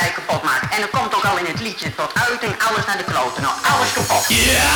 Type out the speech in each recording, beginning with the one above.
kapot maakt. En dat komt ook al in het liedje tot uiting, alles naar de kloten. Nou, alles kapot. Ja!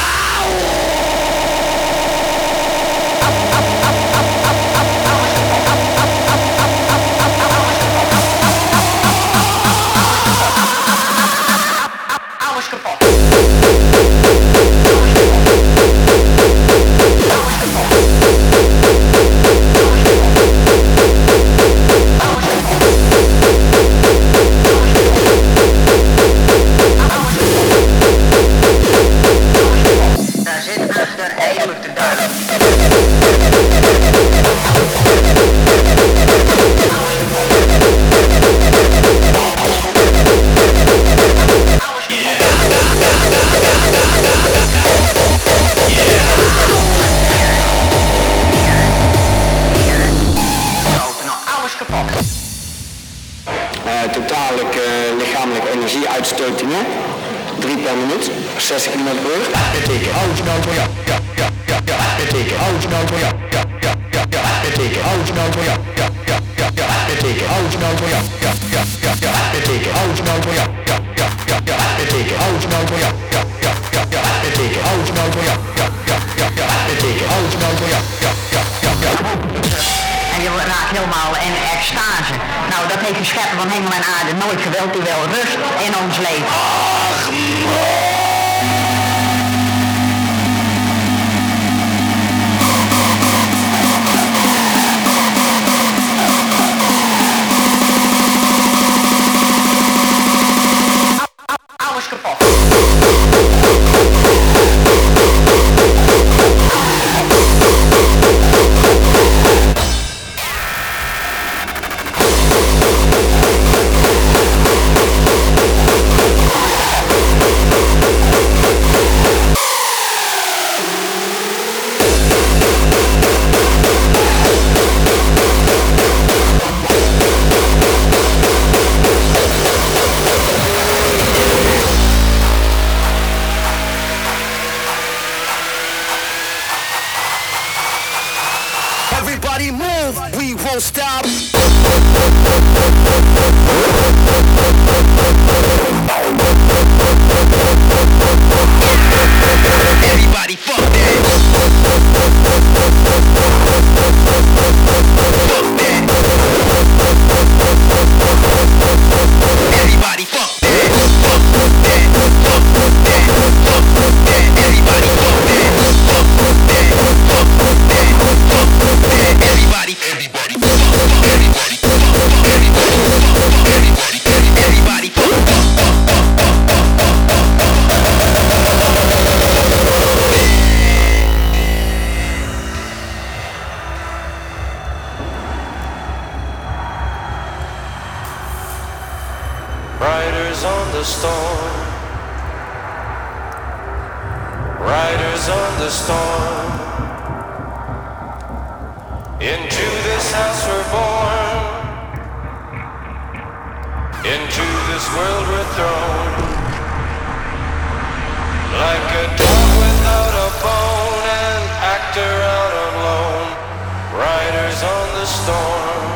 storm.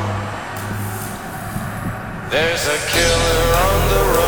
There's a killer on the road.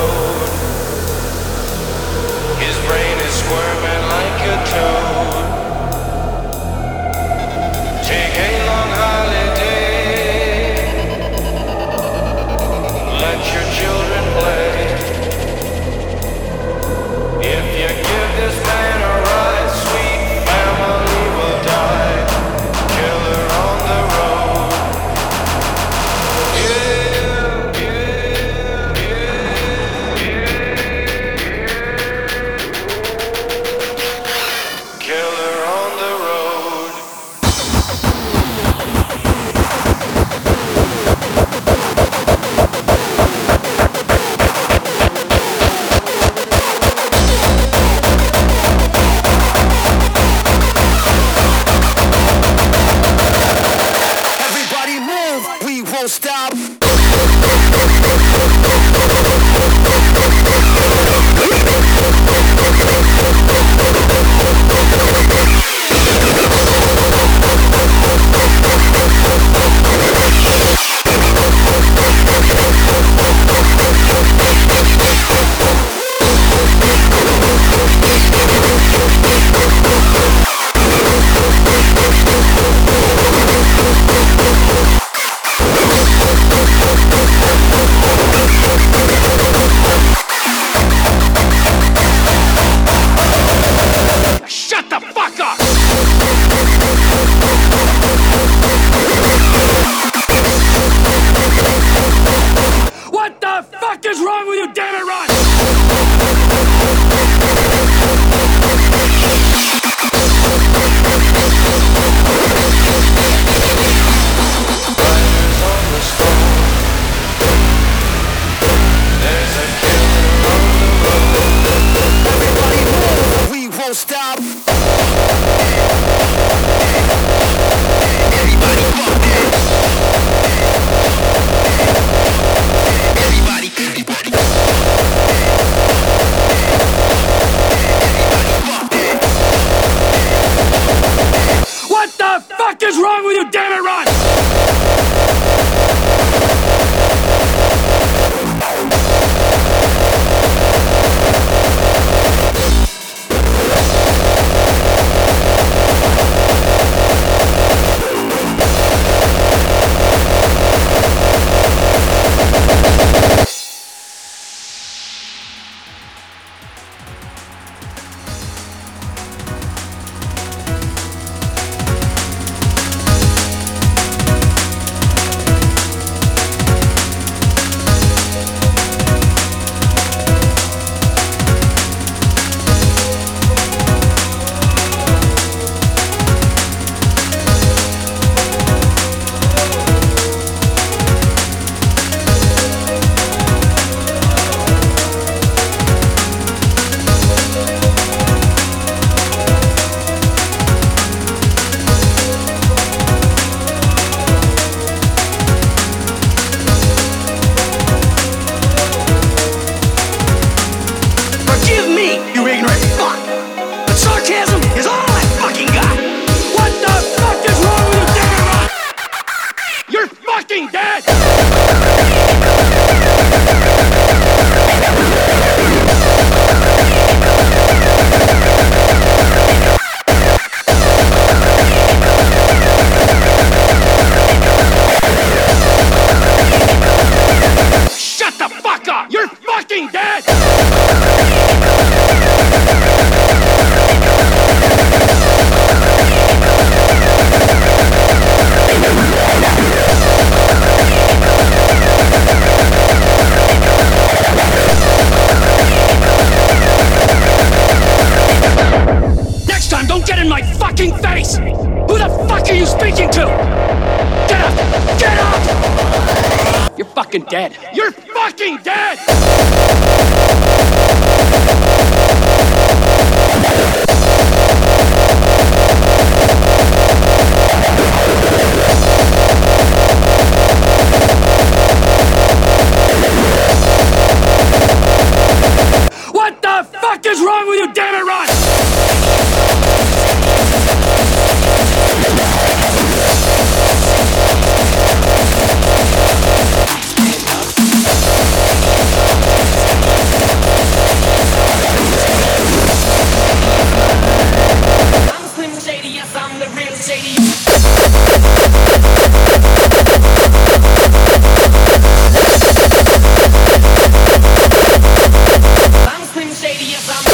Yes, I'm.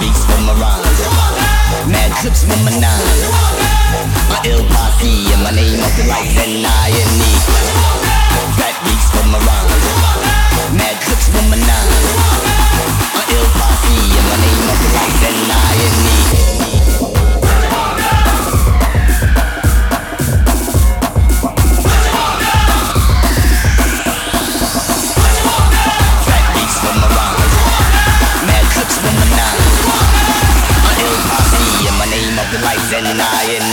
beats for my. Mad trips for my. My ill posse and my name up in lights and I and me. Bad beats for my. Mad trips for my. My ill posse and my name up in lights and I and me. and i and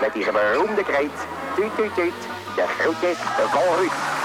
met die beroemde kreet. Tuut, tuut, tuut. De groetjes, de volruut.